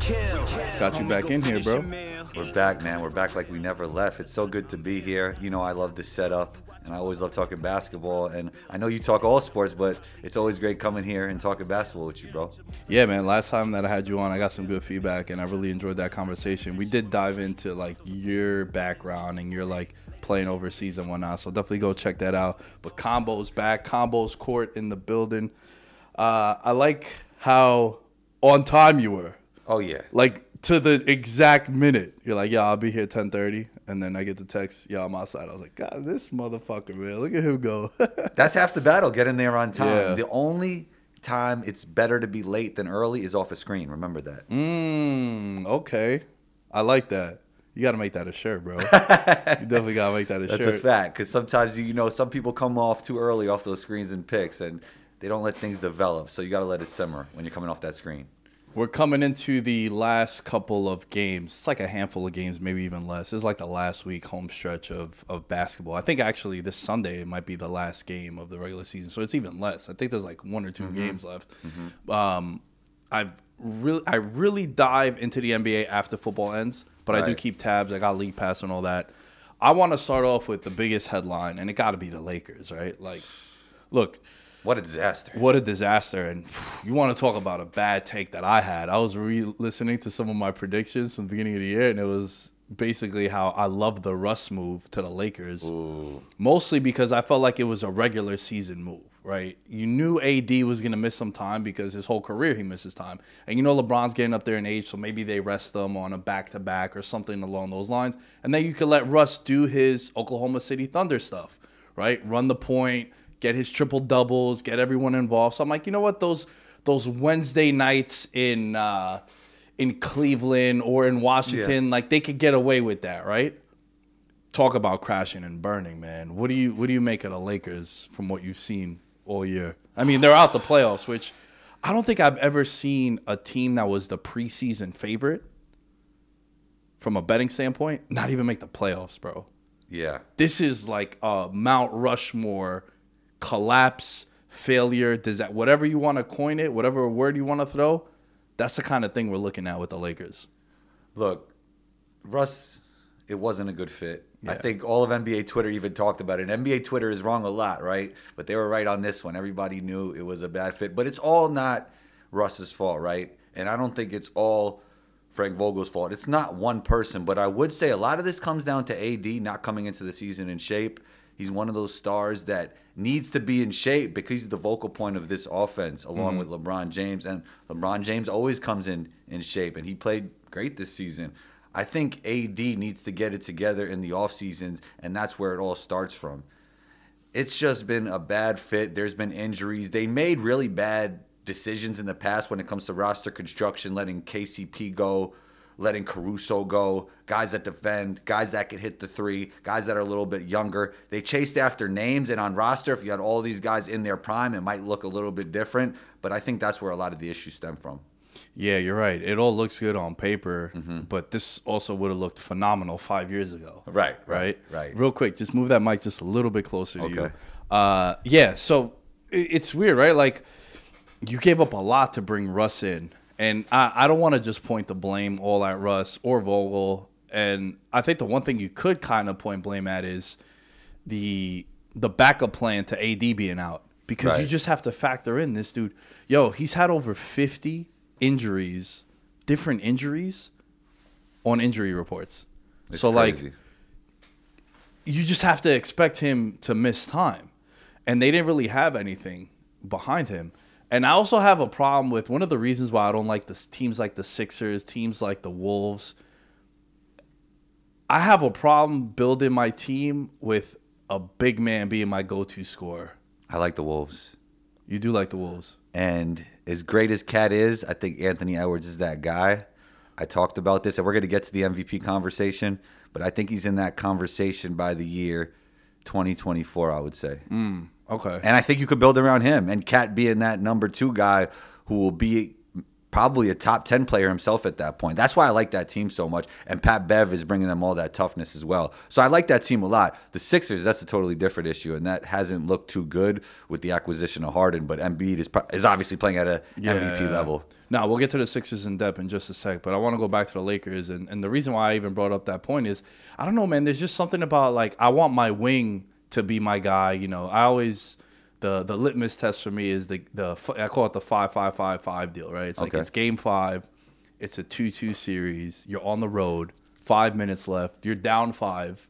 Kill. Got you back in here, bro. We're back, man. We're back like we never left. It's so good to be here. You know, I love the setup, and I always love talking basketball. And I know you talk all sports, but it's always great coming here and talking basketball with you, bro. Yeah, man. Last time that I had you on, I got some good feedback, and I really enjoyed that conversation. We did dive into like your background and your like playing overseas and whatnot. So definitely go check that out. But combos back, combos court in the building. Uh, I like how on time you were. Oh yeah, Like to the exact minute. You're like, yeah, I'll be here 10:30, and then I get the text, yeah, I'm outside. I was like, God, this motherfucker, man, look at him go. that's half the battle. Getting there on time. Yeah. The only time it's better to be late than early is off a screen. Remember that. Mmm, okay. I like that. You got to make that a shirt, bro. you definitely got to make that a That's shirt. That's a fact. Because sometimes you know some people come off too early off those screens and picks, and they don't let things develop. So you got to let it simmer when you're coming off that screen. We're coming into the last couple of games. It's like a handful of games, maybe even less. It's like the last week home stretch of, of basketball. I think actually this Sunday it might be the last game of the regular season, so it's even less. I think there's like one or 2 games left. Um, I've really I really dive into the NBA after football ends, but I do keep tabs. I got league pass and all that. I want to start off with the biggest headline, and it got to be the Lakers, right? Like, look, What a disaster. what a disaster. And you want to talk about a bad take that I had. I was re listening to some of my predictions from the beginning of the year, and it was basically how I love the Russ move to the Lakers. Mostly because I felt like it was a regular season move, right? You knew AD was going to miss some time because his whole career he misses time. And you know LeBron's getting up there in age, so maybe they rest them on a back to back or something along those lines. And then you could let Russ do his Oklahoma City Thunder stuff, right? Run the point, get his triple doubles, get everyone involved. So I'm like, you know what? Those those Wednesday nights in uh, in Cleveland or in Washington, like they could get away with that, right? Talk about crashing and burning, man. What do you what do you make of the Lakers from what you've seen all year? I mean, they're out the playoffs, which I don't think I've ever seen a team that was the preseason favorite from a betting standpoint not even make the playoffs, bro Yeah. this is like a Mount Rushmore collapse, failure, does that whatever you want to coin it, whatever word you want to throw, that's the kind of thing we're looking at with the Lakers. Look, Russ, it wasn't a good fit. I think all of NBA Twitter even talked about it. And NBA Twitter is wrong a lot, right? But they were right on this one. Everybody knew it was a bad fit. But it's all not Russ's fault, right? And I don't think it's all Frank Vogel's fault. It's not one person, but I would say a lot of this comes down to AD not coming into the season in shape. He's one of those stars that needs to be in shape because he's the vocal point of this offense, along mm-hmm. with LeBron James. And LeBron James always comes in in shape, and he played great this season. I think AD needs to get it together in the off seasons, and that's where it all starts from. It's just been a bad fit. There's been injuries. They made really bad decisions in the past when it comes to roster construction, letting KCP go, letting Caruso go, guys that defend, guys that can hit the three, guys that are a little bit younger. They chased after names, and on roster, if you had all these guys in their prime, it might look a little bit different. But I think that's where a lot of the issues stem from. Yeah, you're right. It all looks good on paper, Mm-hmm. but this also would have looked phenomenal five years ago. Right, right, right. Real quick, just move that mic just a little bit closer to you. Uh, yeah. So it's weird, right? Like you gave up a lot to bring Russ in, and I, I don't want to just point the blame all at Russ or Vogel. And I think the one thing you could kind of point blame at is the the backup plan to AD being out because you just have to factor in this dude. Yo, he's had over 50 injuries, different injuries on injury reports. It's so like you just have to expect him to miss time. And they didn't really have anything behind him. And I also have a problem with one of the reasons why I don't like this teams like the Sixers, teams like the Wolves. I have a problem building my team with a big man being my go-to scorer. I like the Wolves. You do like the Wolves. And as great as KAT is, I think Anthony Edwards is that guy. I talked about this, and we're going to get to the MVP conversation, but I think he's in that conversation by the year 2024, I would say. Mm, okay. And I think you could build around him, and KAT being that number two guy who will be probably a top 10 player himself at that point. That's why I like that team so much. And Pat Bev is bringing them all that toughness as well. So I like that team a lot. The Sixers, that's a totally different issue, and that hasn't looked too good with the acquisition of Harden, but Embiid is, is obviously playing at a MVP level. Now we'll get to the Sixers in depth in just a sec, but I want to go back to the Lakers, and, and the reason why I even brought up that point is I don't know, man. There's just something about like I want my wing to be my guy. You know, I always the the litmus test for me is the the I call it the five five five five deal, right? It's like Okay. it's game five, it's a two two series. You're on the road, five minutes left. You're down five.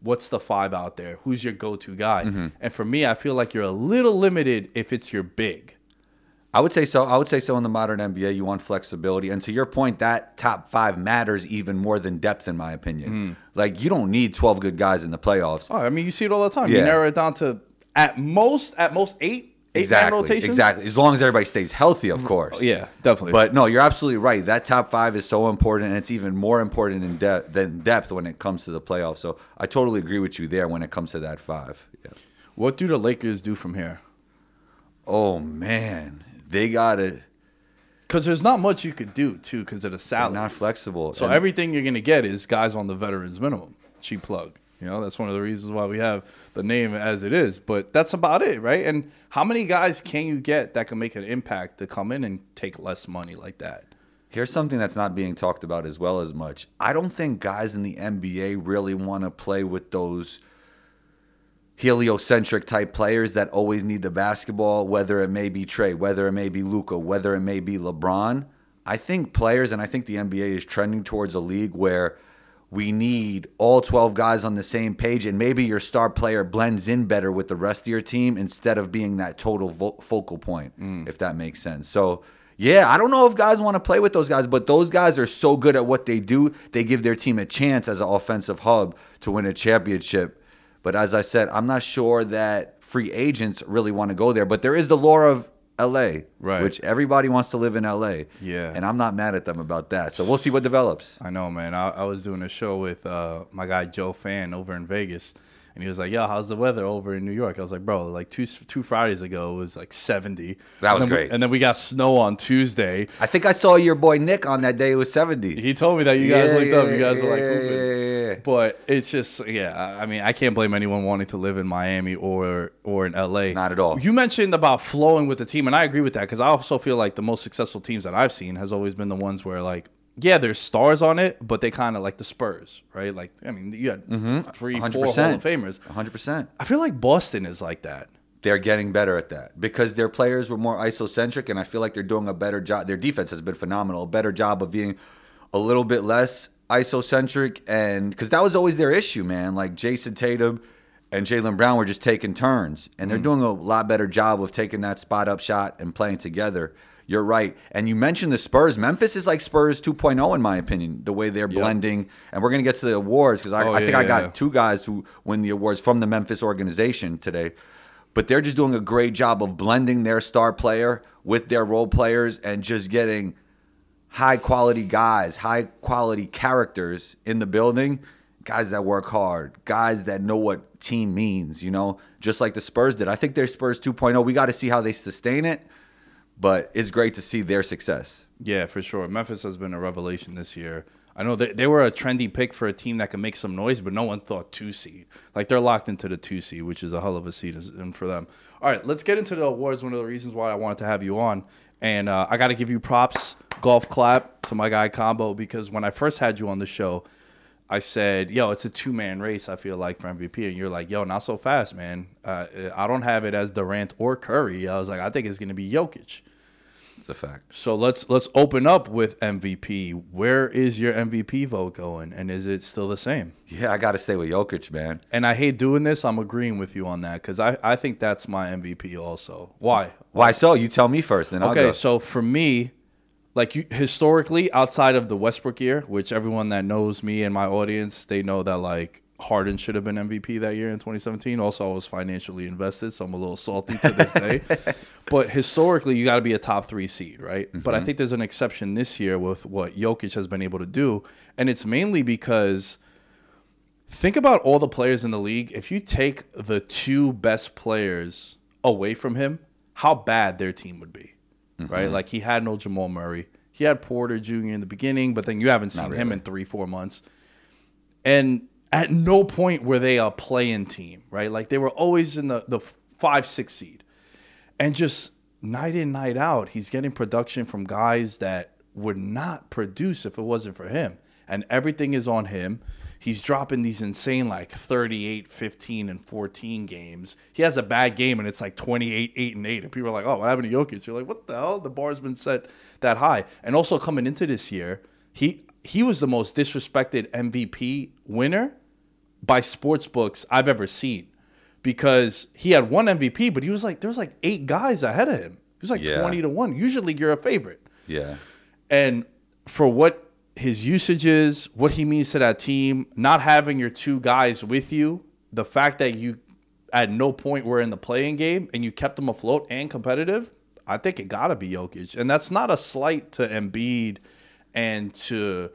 What's the five out there? Who's your go to guy? Mm-hmm. And for me, I feel like you're a little limited if it's your big. I would say so. I would say so in the modern NBA, you want flexibility. And to your point, that top five matters even more than depth, in my opinion. Like, you don't need 12 good guys in the playoffs. Oh, I mean, you see it all the time. You narrow it down to at most, at most eight, eight man exactly. rotations. Exactly. As long as everybody stays healthy, of mm, course. Yeah, definitely. But no, you're absolutely right. That top five is so important, and it's even more important in depth than depth when it comes to the playoffs. So I totally agree with you there when it comes to that five. Yeah. what do the Lakers do from here? Oh man, they gotta. Because there's not much you could do too, because of the salary. not flexible. So And- everything you're gonna get is guys on the veterans minimum. Cheap plug. You know, that's one of the reasons why we have the name as it is. But that's about it, right? And how many guys can you get that can make an impact to come in and take less money like that? Here's something that's not being talked about as well as much. I don't think guys in the NBA really want to play with those heliocentric type players that always need the basketball, whether it may be Trae, whether it may be Luka, whether it may be LeBron. I think players, and I think the NBA is trending towards a league where we need all 12 guys on the same page, and maybe your star player blends in better with the rest of your team instead of being that total vo- focal point, mm. if that makes sense. So, yeah, I don't know if guys want to play with those guys, but those guys are so good at what they do, they give their team a chance as an offensive hub to win a championship. But as I said, I'm not sure that free agents really want to go there. But there is the lore of LA, Right. which everybody wants to live in LA. Yeah. And I'm not mad at them about that. So we'll see what develops. I know, man. I, I was doing a show with uh, my guy Joe Fan over in Vegas, and he was like, "Yo, how's the weather over in New York?" I was like, "Bro, like two two Fridays ago it was like 70. That And was then we- great. and then we got snow on Tuesday. I think I saw your boy Nick on that day. It was 70. He told me that you guys Yeah, looked up. You yeah, guys were like, yeah, hooping. yeah, yeah, yeah. But it's just, yeah. I- I mean, I can't blame anyone wanting to live in Miami or or in LA. Not at all. You mentioned about flowing with the team, and I agree with that because I also feel like the most successful teams that I've seen has always been the ones where like. Yeah, there's stars on it, but they kind of like the Spurs, right? Like, I mean, you had mm-hmm. three, four Hall 100%. of Famers. 100%. I feel like Boston is like that. They're getting better at that because their players were more isocentric, and I feel like they're doing a better job. Their defense has been phenomenal, a better job of being a little bit less isocentric, and because that was always their issue, man. Like Jayson Tatum and Jaylen Brown were just taking turns, and they're mm. doing a lot better job of taking that spot up shot and playing together. You're right, and you mentioned the Spurs. Memphis is like Spurs 2.0 in my opinion, the way they're blending. And we're gonna get to the awards because I, Oh, I think yeah, I got yeah. two guys who win the awards from the Memphis organization today. But they're just doing a great job of blending their star player with their role players and just getting high quality guys, high quality characters in the building, guys that work hard, guys that know what team means, you know, just like the Spurs did. I think they're Spurs 2.0. We got to see how they sustain it, but it's great to see their success. Yeah, for sure. Memphis has been a revelation this year. I know they, they were a trendy pick for a team that could make some noise, but no one thought two seed. Like they're locked into the two seed, which is a hell of a seed for them. All right, let's get into the awards. One of the reasons why I wanted to have you on, and uh, I got to give you props, golf clap to my guy Combo because when I first had you on the show, I said, "Yo, it's a two man race." I feel like for MVP, and you're like, "Yo, not so fast, man. Uh, I don't have it as Durant or Curry." I was like, "I think it's gonna be Jokic." It's a fact. So let's let's open up with MVP. Where is your MVP vote going, and is it still the same? Yeah, I got to stay with Jokic, man. And I hate doing this. I'm agreeing with you on that because I, I think that's my MVP also. Why? Why so? You tell me first, then I'll Okay, so for me, like you historically, outside of the Westbrook year, which everyone that knows me and my audience, they know that like Harden should have been MVP that year in 2017. Also, I was financially invested, so I'm a little salty to this day. but historically, you got to be a top three seed, right? But I mm-hmm. think there's an exception this year with what Jokic has been able to do, and it's mainly because think about all the players in the league. If you take the two best players away from him, how bad their team would be, Mm-hmm. right? Like he had no Jamal Murray. He had Porter Jr. in the beginning, but then you haven't seen him in three, four months. And at no point were they a play-in team, right? Like they were always in the, the five, six seed. And just night in, night out, he's getting production from guys that would not produce if it wasn't for him. And everything is on him. He's dropping these insane like 38, 15, and 14 games. He has a bad game and it's like 28, 8, and 8. And people are like, oh, what happened to Jokic? You're like, what the hell? The bar's been set that high. And also coming into this year, he he was the most disrespected MVP winner by sports books I've ever seen because he had one MVP, but he was like there was like eight guys ahead of him. He was like Yeah. twenty to one. Usually you're a favorite, yeah. and for what his usages, what he means to that team, not having your two guys with you, the fact that you at no point were in the play-in game and you kept them afloat and competitive, I think it got to be Jokic, and that's not a slight to Embiid and to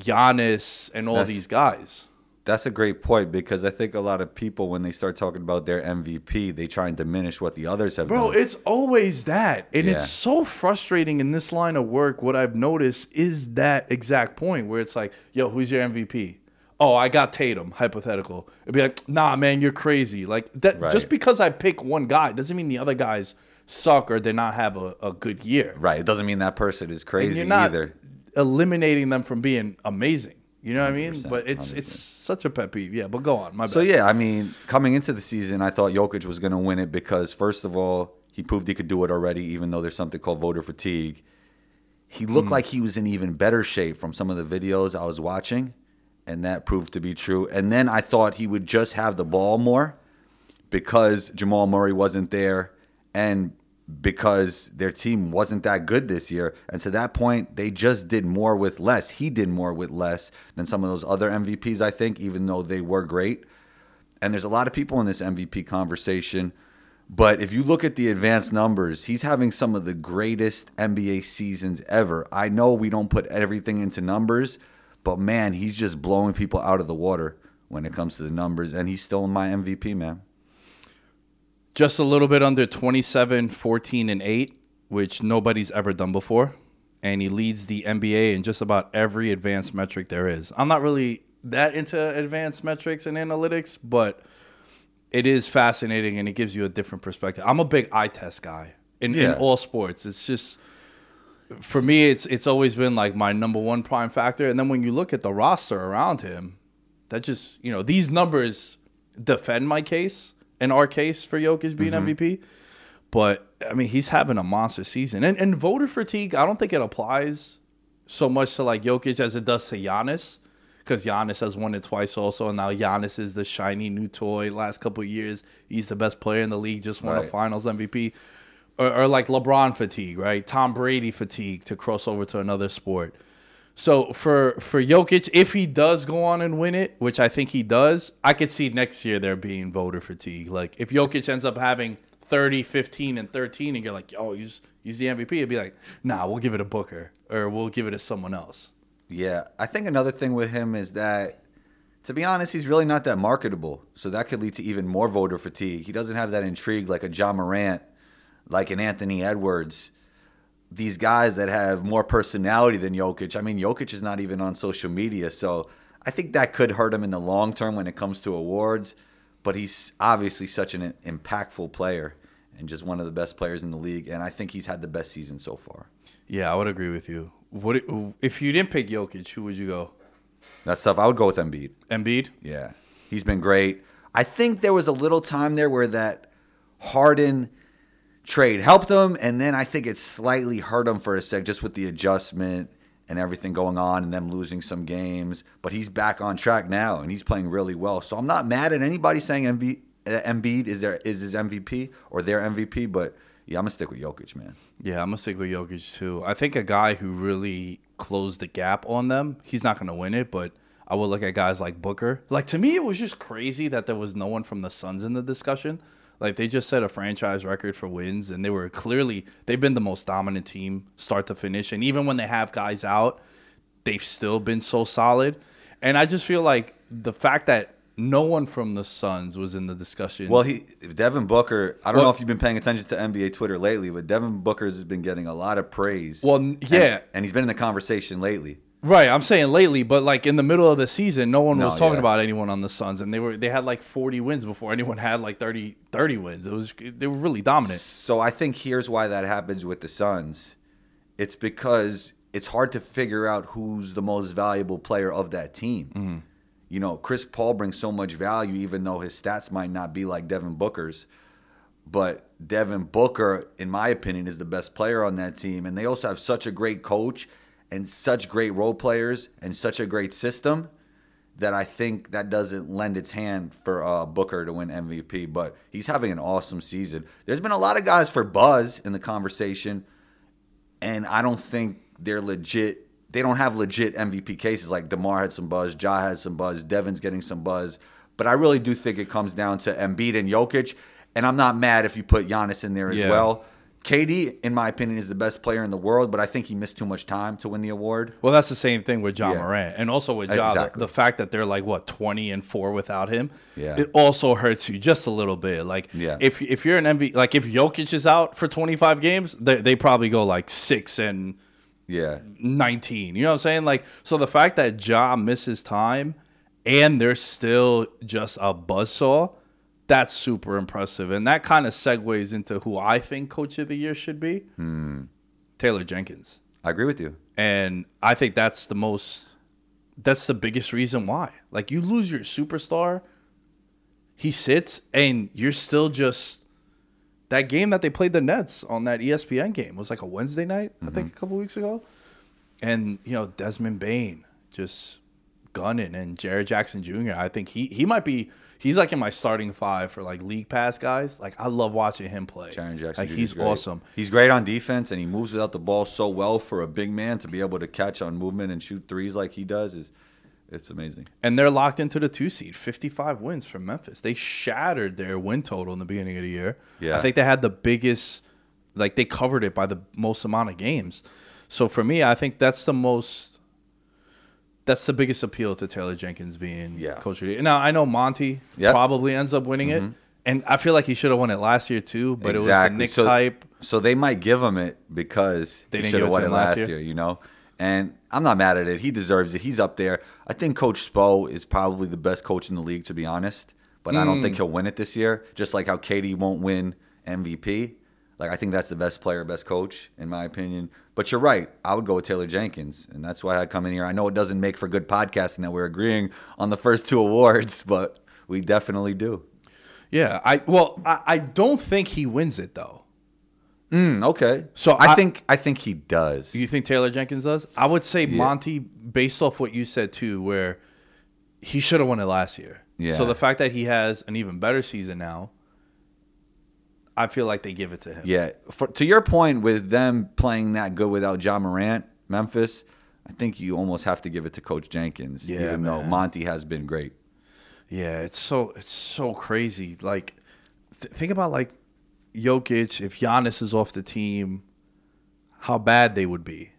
Giannis and all That's- these guys. That's a great point because I think a lot of people, when they start talking about their MVP, they try and diminish what the others have Bro, done. it's always that. And Yeah. it's so frustrating in this line of work. What I've noticed is that exact point where it's like, yo, who's your MVP? Oh, I got Tatum, hypothetical. It'd be like, nah, man, you're crazy. Like that Right. just because I pick one guy doesn't mean the other guys suck or they not have a, a good year. right. It doesn't mean that person is And crazy you're not either. eliminating them from being amazing. You know what I mean? But it's 100%. it's such a pet peeve. Yeah, but go on. My bad. So yeah, I mean, coming into the season, I thought Jokic was going to win it because first of all, he proved he could do it already, even though there's something called voter fatigue. He looked Hmm. like he was in even better shape from some of the videos I was watching, and that proved to be true. And then I thought he would just have the ball more because Jamal Murray wasn't there, and because their team wasn't that good this year. And to that point, they just did more with less. He did more with less than some of those other MVPs, I think, even though they were great. And there's a lot of people in this MVP conversation. But if you look at the advanced numbers, he's having some of the greatest NBA seasons ever. I know we don't put everything into numbers, but man, he's just blowing people out of the water when it comes to the numbers. And he's still my MVP, man. Just a little bit under 27, 14, and 8, which nobody's ever done before. And he leads the NBA in just about every advanced metric there is. I'm not really that into advanced metrics and analytics, but it is fascinating and it gives you a different perspective. I'm a big eye test guy in, in all sports. It's just for me, it's it's always been like my number one prime factor. And then when you look at the roster around him, that just you know these numbers defend my case and our case for Jokic being mm-hmm. MVP. But I mean, he's having a monster season, and and voter fatigue. I don't think it applies so much to like Jokic as it does to Giannis, because Giannis has won it twice also, and now Giannis is the shiny new toy. Last couple of years, he's the best player in the league. Just won a Finals MVP, or, or like LeBron fatigue, right? Tom Brady fatigue to cross over to another sport. So for for Jokic, if he does go on and win it, which I think he does, I could see next year there being voter fatigue. Like if Jokic ends up having 30, 15, and 13, and you're like, oh, he's he's the MVP, it'd be like, nah, we'll give it a Booker. or we'll give it to someone else. Yeah, I think another thing with him is that, to be honest, he's really not that marketable. So that could lead to even more voter fatigue. He doesn't have that intrigue like a Ja Morant, like an Anthony Edwards. These guys that have more personality than Jokic. I mean, Jokic is not even on social media, so I think that could hurt him in the long term when it comes to awards. But he's obviously such an impactful player and just one of the best players in the league. And I think he's had the best season so far. Yeah, I would agree with you. What if you didn't pick Jokic? Who would you go? That's tough. I would go with Embiid. Embiid. Yeah, he's been great. I think there was a little time there where that Harden trade helped him, and then I think it slightly hurt him for a sec, just with the adjustment and everything going on, and them losing some games. But he's back on track now, and he's playing really well. So I'm not mad at anybody saying Embiid, uh, Embiid is their is his MVP or their MVP, but yeah, I'm gonna stick with Jokic, man. Yeah, I'm gonna stick with Jokic too. I think a guy who really closed the gap on them, he's not gonna win it, but I would look at guys like Booker. Like to me, it was just crazy that there was no one from the Suns in the discussion. Like they just set a franchise record for wins, and they were clearly they've been the most dominant team start to finish. And even when they have guys out, they've still been so solid. And I just feel like the fact that no one from the Suns was in the discussion. Well, he Devin Booker. I don't well, know if you've been paying attention to NBA Twitter lately, but Devin Booker has been getting a lot of praise. Well, yeah, and, and, he's been in the conversation lately. Right, I'm saying lately, but like in the middle of the season, no one no, was talking yeah. about anyone on the Suns, and they were they had like 40 wins before anyone had like 30 30 wins. It was they were really dominant. So I think here's why that happens with the Suns. It's because it's hard to figure out who's the most valuable player of that team. Mm-hmm you know, Chris Paul brings so much value, even though his stats might not be like Devin Booker's. But Devin Booker, in my opinion, is the best player on that team. And they also have such a great coach and such great role players and such a great system that I think that doesn't lend its hand for uh, Booker to win MVP. But he's having an awesome season. There's been a lot of guys for Buzz in the conversation, and I don't think they're legit they don't have legit MVP cases. Like Demar had some buzz, Ja had some buzz, Devin's getting some buzz. But I really do think it comes down to Embiid and Jokic. And I'm not mad if you put Giannis in there as yeah. well. KD, in my opinion, is the best player in the world, but I think he missed too much time to win the award. Well, that's the same thing with Ja yeah. Morant, and also with Ja, Exactly. The, the, fact that they're like what twenty and four without him, yeah. it also hurts you just a little bit. Like, yeah. if if you're an MVP, like if Jokic is out for twenty five games, they, they probably go like six and yeah 19 you know what i'm saying like so the fact that Ja misses time and they're still just a buzzsaw that's super impressive and that kind of segues into who i think coach of the year should be hmm. taylor jenkins i agree with you and i think that's the most that's the biggest reason why like you lose your superstar he sits and you're still just that game that they played the Nets on that ESPN game was like a Wednesday night, mm-hmm. I think, mm-hmm. a couple weeks ago. And you know, Desmond Bane just gunning, and Jaren Jackson Jr. I think he he might be he's like in my starting five for like league pass guys. Like I love watching him play. Jaren Jackson, like he's awesome. He's great on defense, and he moves without the ball so well for a big man to be able to catch on movement and shoot threes like he does is it's amazing. And they're locked into the two seed, 55 wins from Memphis. They shattered their win total in the beginning of the year. Yeah. I think they had the biggest, like, they covered it by the most amount of games. So for me, I think that's the most, that's the biggest appeal to Taylor Jenkins being yeah. coach of the year. Now, I know Monty yep. probably ends up winning mm-hmm. it. And I feel like he should have won it last year too, but exactly. it was the Knicks so, hype. So they might give him it because they should have won it last year. year, you know? And I'm not mad at it. He deserves it. He's up there. I think Coach Spo is probably the best coach in the league, to be honest. But mm. I don't think mm. he'll win it this year. Just like how KD won't win MVP. Like I think that's the best player, best coach, in my opinion. But you're right. I would go with Taylor Jenkins, and that's why I come in here. I know it doesn't make for good podcasting that we're agreeing on the first two awards, but we definitely do. Yeah, I well, I, I don't think he wins it though. Mm, okay. So I, I, think I think he does. You think Taylor Jenkins does? I would say yeah. Monty, based off what you said too, where he should have won it last year. Yeah. So the fact that he has an even better season now, I feel like they give it to him. Yeah. For, to your point, with them playing that good without Ja Morant, Memphis, I think you almost have to give it to Coach Jenkins. Yeah, even man. though Monty has been great. Yeah, it's so it's so crazy. Like, th- think about like Jokic, if Giannis is off the team, how bad they would be.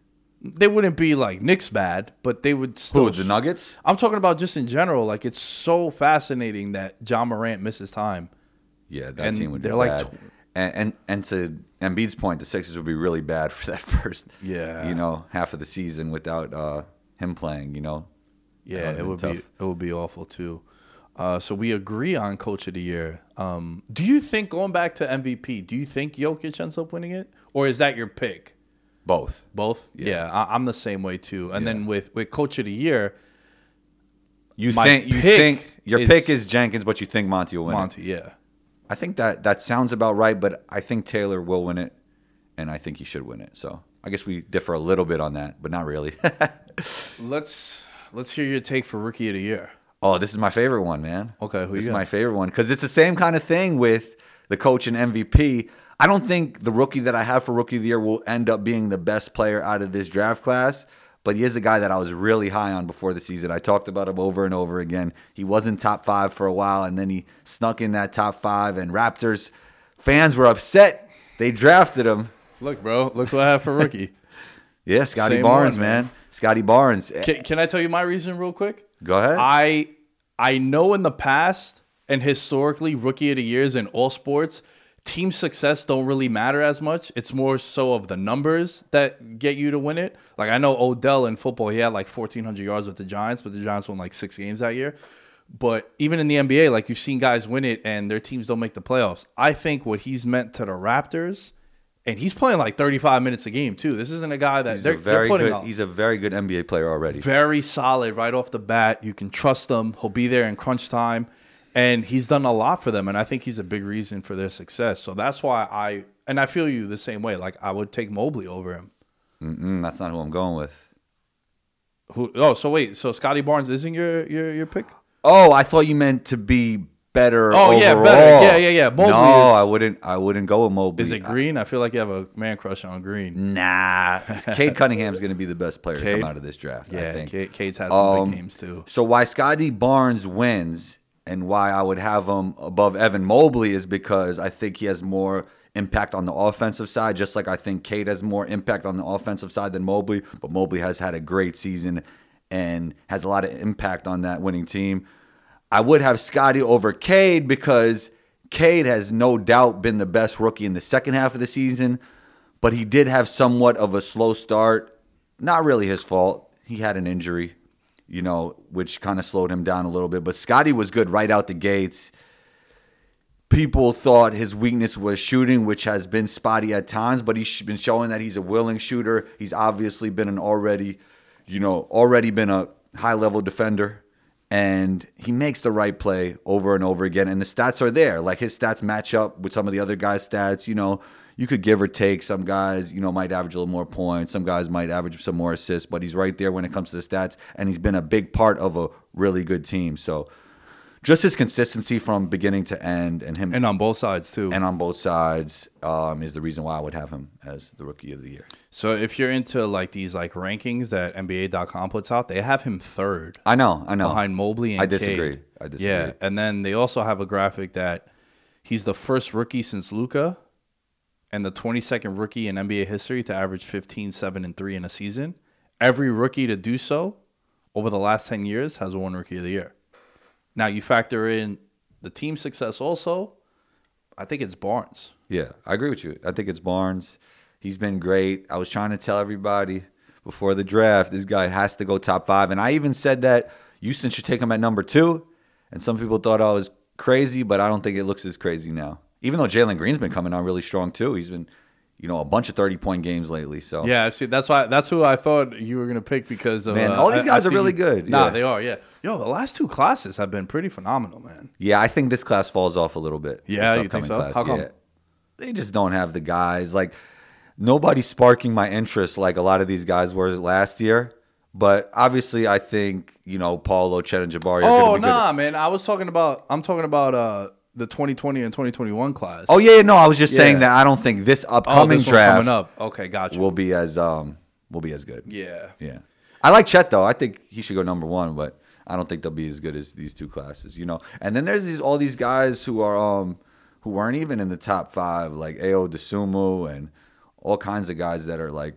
they wouldn't be like Knicks bad, but they would still. Who, the Nuggets? I'm talking about just in general. Like it's so fascinating that Ja Morant misses time. Yeah, that And team would be they're like bad. tw- and, and and to Embiid's point, the Sixers would be really bad for that first, Yeah. you know, half of the season without uh, him playing. You know, Yeah, it would be it would be awful too. Uh, so we agree on coach of the year. Um, do you think going back to MVP? Do you think Jokic ends up winning it, or is that your pick? both. Both. Yeah, I, I'm the same way too. And then with with coach of the year, You think you think your is- pick is Jenkins, but you think Monty will win it. Monty. Yeah. I think that that sounds about right, but I think Taylor will win it, and I think he should win it. So I guess we differ a little bit on that, but not really. Let's let's hear your take for rookie of the year. oh, this is my favorite one, man. Okay, who this is my favorite one because it's the same kind of thing with the coach and MVP. I don't think the rookie that I have for rookie of the year will end up being the best player out of this draft class. But he is a guy that I was really high on before the season. I talked about him over and over again. He wasn't top five for a while, and then he snuck in that top five. And Raptors fans were upset. They drafted him. Look, bro. Look what I have for rookie. Yeah, Scotty Same Barnes, one, man. man. Scotty Barnes. can, can I tell you my reason real quick? Go ahead. I I know in the past and historically, rookie of the years in all sports, team success don't really matter as much. It's more so of the numbers that get you to win it. Like I know Odell in football, he had like fourteen hundred yards with the Giants, but the Giants won like six games that year. But even in the NBA, like you've seen guys win it and their teams don't make the playoffs. I think what he's meant to the Raptors, and he's playing like 35 minutes a game too. This isn't a guy that he's they're, a very they're putting good. up He's a very good NBA player already. very solid right off the bat. You can trust him. He'll be there in crunch time. And he's done a lot for them. And I think he's a big reason for their success. So that's why I, and I feel you the same way. Like I would take Mobley over him. Mm, that's not who I'm going with. Who, oh, so wait. So Scotty Barnes isn't your, your, your pick? Oh, I thought you meant to be better. Oh, yeah, better. Yeah, yeah, yeah. Mobley no, is- I wouldn't. I wouldn't go with Mobley. Is it Green? I feel like you have a man crush on Green. Nah, Cade Cunningham's going to be the best player to come out of this draft. yeah I think. Cade, Cade's had some Um, big games too. So why Scotty Barnes wins and why I would have him above Evan Mobley is because I think he has more impact on the offensive side, just like I think Cade has more impact on the offensive side than Mobley. But Mobley has had a great season and has a lot of impact on that winning team. I would have Scotty over Cade because Cade has no doubt been the best rookie in the second half of the season, but he did have somewhat of a slow start. Not really his fault. He had an injury, you know, which kind of slowed him down a little bit. But Scotty was good right out the gates. People thought his weakness was shooting, which has been spotty at times, but he's been showing that he's a willing shooter. He's obviously been an already, you know, already been a high level defender and he makes the right play over and over again. And the stats are there. Like his stats match up with some of the other guys' stats. You know, you could give or take. Some guys, you know, might average a little more points. Some guys might average some more assists, but he's right there when it comes to the stats. And he's been a big part of a really good team. So just his consistency from beginning to end and him And on both sides too. and on both sides um, is the reason why I would have him as the rookie of the year. so if you're into like these like rankings that NBA.com puts out, they have him third. I know, I know. behind Mobley and I disagree. Cade. I disagree. Yeah, and then they also have a graphic that he's the first rookie since Luka and the 22nd rookie in NBA history to average 15, 7, and 3 in a season. Every rookie to do so over the last 10 years has won rookie of the year. Now you factor in the team success also, I think it's Barnes. Yeah, I agree with you. I think it's Barnes. He's been great. I was trying to tell everybody before the draft, this guy has to go top five. And I even said that Houston should take him at number two. And some people thought I was crazy, but I don't think it looks as crazy now. Even though Jalen Green's been coming on really strong too. He's been, you know, a bunch of 30 point games lately. So Yeah, I see, that's why that's who I thought you were gonna pick because of Man, uh, all these guys I are really you- good, Nah, yeah. they are. Yeah, yo, the last two classes have been pretty phenomenal, man. Yeah, I think this class falls off a little bit. Yeah, you think so? How come? Yeah. They just don't have the guys. Like nobody's sparking my interest like a lot of these guys were last year. But obviously, I think you know Paolo, Chet, and Jabari. Are Oh nah, Good. man. I was talking about. I'm talking about uh the 2020 and 2021 class. Oh yeah, no, I was just saying Yeah. that I don't think this Oh, upcoming this one draft coming up. Okay, gotcha. will be as um will be as good. yeah. Yeah. I like Chet though. I think he should go number one, but I don't think they'll be as good as these two classes, you know. And then there's these all these guys who are um who weren't even in the top five, like Ayo Dosunmu and all kinds of guys that are like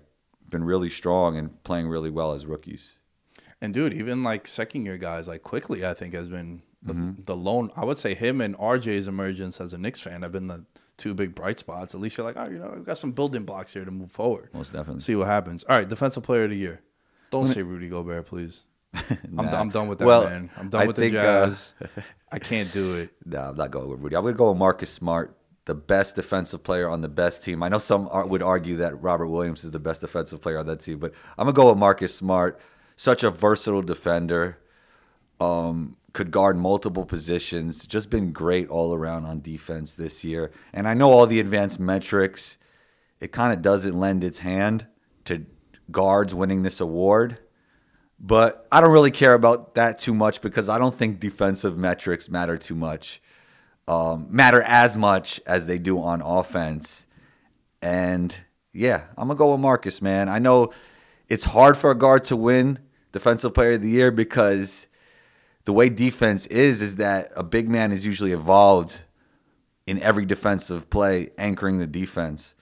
been really strong and playing really well as rookies. And dude, even like second year guys like Quickley, I think has been the, Mm-hmm. the lone. I would say him and RJ's emergence as a Knicks fan have been the two big bright spots. At least you're like, oh, you know, we've got some building blocks here to move forward. Most definitely. See what happens. All right, defensive player of the year. Don't say Rudy Gobert, please. I'm, I'm done with that, Well, man. I'm done I with think, the uh, Jazz. I can't do it. No, I'm not going with Rudy. I'm going to go with Marcus Smart, the best defensive player on the best team. I know some ar- would argue that Robert Williams is the best defensive player on that team, but I'm going to go with Marcus Smart. Such a versatile defender. Um, could guard multiple positions. Just been great all around on defense this year. And I know all the advanced metrics, it kind of doesn't lend its hand to guards winning this award. But I don't really care about that too much because I don't think defensive metrics matter too much, um, matter as much as they do on offense. And yeah, I'm gonna go with Marcus, man. I know it's hard for a guard to win Defensive Player of the Year because the way defense is is that a big man is usually involved in every defensive play, anchoring the defense.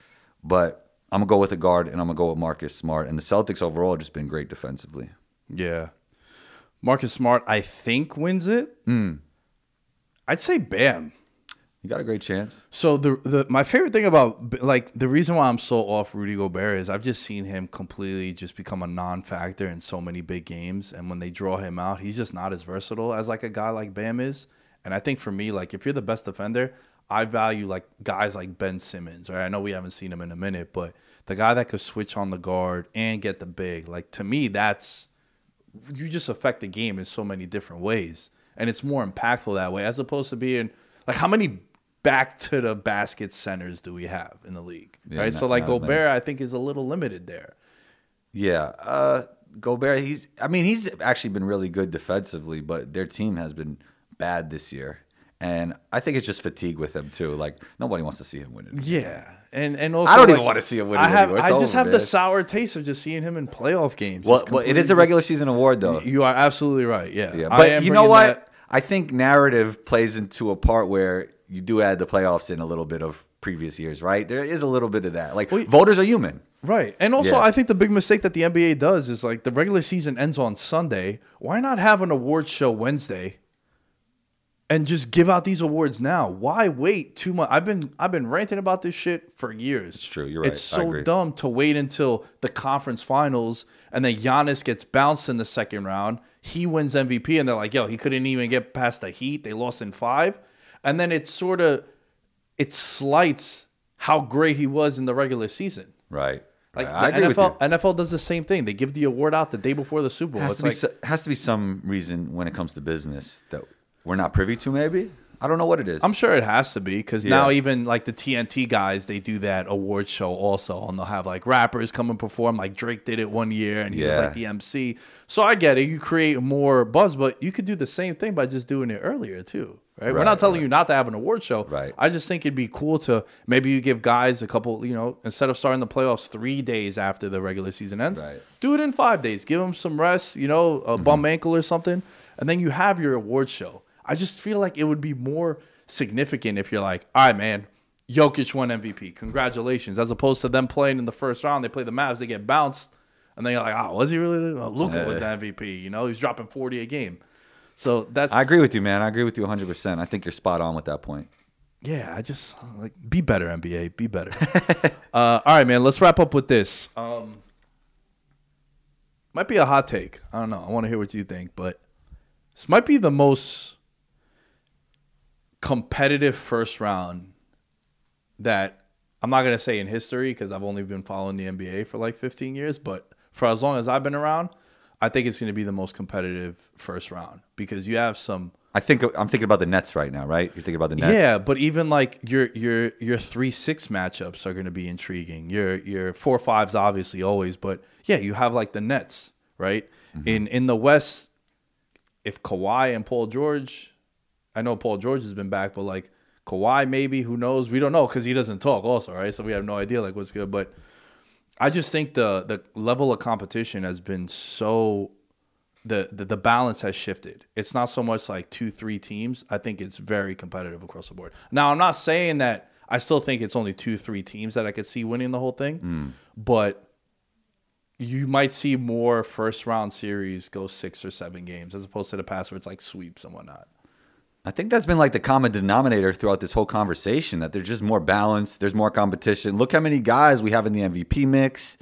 But I'm gonna go with a guard, and I'm gonna go with Marcus Smart. And the Celtics overall have just been great defensively. Yeah. Marcus Smart, I think, wins it. Hmm. I'd say Bam. You got a great chance. So the the my favorite thing about like the reason why I'm so off Rudy Gobert is I've just seen him completely just become a non-factor in so many big games, and when they draw him out, he's just not as versatile as like a guy like Bam is. And I think for me, like if you're the best defender, I value like guys like Ben Simmons. Right? I know we haven't seen him in a minute, but the guy that could switch on the guard and get the big, like to me, that's you just affect the game in so many different ways and it's more impactful that way as opposed to being like how many back to the basket centers do we have in the league Yeah, right not- so like many. gobert i think is a little limited there Yeah, uh, Gobert. He's. I mean, he's actually been really good defensively, but their team has been bad this year, and I think it's just fatigue with him too. Like nobody wants to see him win it. yeah and and also I don't even wanna see him win it i have. I just have the sour taste of just seeing him in playoff games Well, well, it is a regular season award though. you are absolutely right yeah, Yeah, I but you know what? that- I think narrative plays into a part where you do add the playoffs in a little bit of previous years, right? There is a little bit of that. Like Well, voters are human. Right. And also, Yeah. I think the big mistake that the NBA does is like the regular season ends on Sunday. Why not have an awards show Wednesday and just give out these awards now? Why wait too much? I've been I've been ranting about this shit for years. It's true. You're right. It's so dumb to wait until the conference finals and then Giannis gets bounced in the second round. He wins MVP and they're like, yo, he couldn't even get past the Heat. They lost in five. And then it sort of it slights how great he was in the regular season. Right. Like I the agree with NFL. NFL does the same thing. They give the award out the day before the Super Bowl. Has It's like, so- has to be some reason when it comes to business that we're not privy to. Maybe I don't know what it is. I'm sure it has to be because now even like the TNT guys, they do that award show also, and they'll have like rappers come and perform. Like Drake did it one year, and he was like the MC. So I get it. You create more buzz, but you could do the same thing by just doing it earlier too. Right? We're not telling right. you not to have an award show. Right. I just think it'd be cool to maybe you give guys a couple, you know, instead of starting the playoffs three days after the regular season ends, Right. do it in five days. Give them some rest, you know, a mm-hmm. bum ankle or something, and then you have your award show. I just feel like it would be more significant if you're like, all right, man, Jokic won MVP. Congratulations. As opposed to them playing in the first round, they play the Mavs, they get bounced, and then you're like, oh, was he really? Oh, Luka was the MVP. You know, he's dropping 40 a game. So that's I agree with you, man. I agree with you 100. percent I think you're spot on with that point. Yeah, I just like be better, NBA. Be better. uh, all right, man. Let's wrap up with this. Um, might be a hot take. I don't know. I want to hear what you think, but this might be the most competitive first round that I'm not gonna say in history because I've only been following the NBA for like 15 years, but for as long as I've been around, I think it's gonna be the most competitive first round because you have some. I think I'm thinking about the Nets right now, right? You're thinking about the Nets. Yeah, but even like your your your three six matchups are going to be intriguing. Your your four fives obviously always, but yeah, you have like the Nets, right? Mm-hmm. In in the West, if Kawhi and Paul George, I know Paul George has been back, but like Kawhi maybe, who knows? We don't know because he doesn't talk also, right? So we have no idea like what's good. But I just think the the level of competition has been so the, the the balance has shifted. It's not so much like two, three teams. I think it's very competitive across the board. Now, I'm not saying that I still think it's only two, three teams that I could see winning the whole thing, mm. but you might see more first round series go six or seven games as opposed to the past where it's like sweeps and whatnot. I think that's been like the common denominator throughout this whole conversation that there's just more balance, there's more competition. Look how many guys we have in the MVP mix,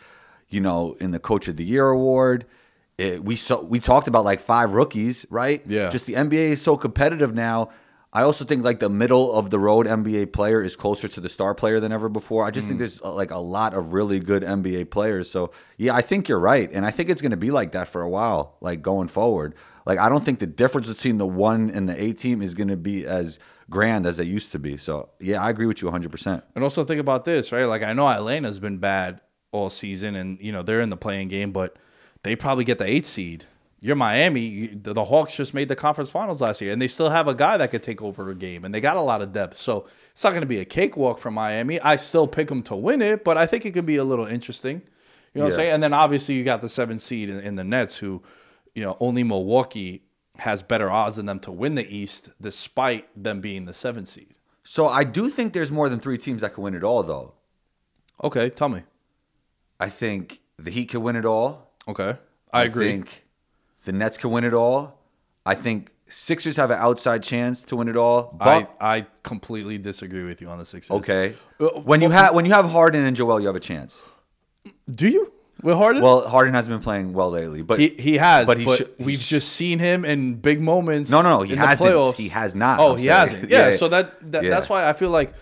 you know, in the Coach of the Year award. It, we saw we talked about like five rookies, right? Yeah. Just the NBA is so competitive now. I also think like the middle of the road NBA player is closer to the star player than ever before. I just think there's uh, like a lot of really good NBA players. So yeah, I think you're right, and I think it's going to be like that for a while, like going forward. Like I don't think the difference between the one and the A team is going to be as grand as it used to be. So yeah, I agree with you 100. percent And also think about this, right? Like I know Atlanta's been bad all season, and you know they're in the play-in game, but they probably get the eighth seed. You're Miami. you- The the Hawks just made the conference finals last year, and they still have a guy that could take over a game, and they got a lot of depth. So it's not going to be a cakewalk for Miami. I still pick them to win it, but I think it could be a little interesting. You know what I'm saying? And then obviously you got the seventh seed in, in the Nets, who, you know, only Milwaukee has better odds than them to win the East, despite them being the seventh seed. So I do think there's more than three teams that can win it all, though. Okay, tell me. I think the Heat can win it all. Okay, I, agree. think the Nets can win it all. I think Sixers have an outside chance to win it all. I, I completely disagree with you on the Sixers. okay. Uh, When you have when you have Harden and Joel, you have a chance. Do you? With Harden? Well, Harden hasn't been playing well lately, but he, he has, but but, he should- he we've sh- just seen him in big moments. No, no, no, he hasn't. playoffs. He has not, Oh, I'm he saying. hasn't. Yeah, Yeah, so that, that yeah. that's why I feel like,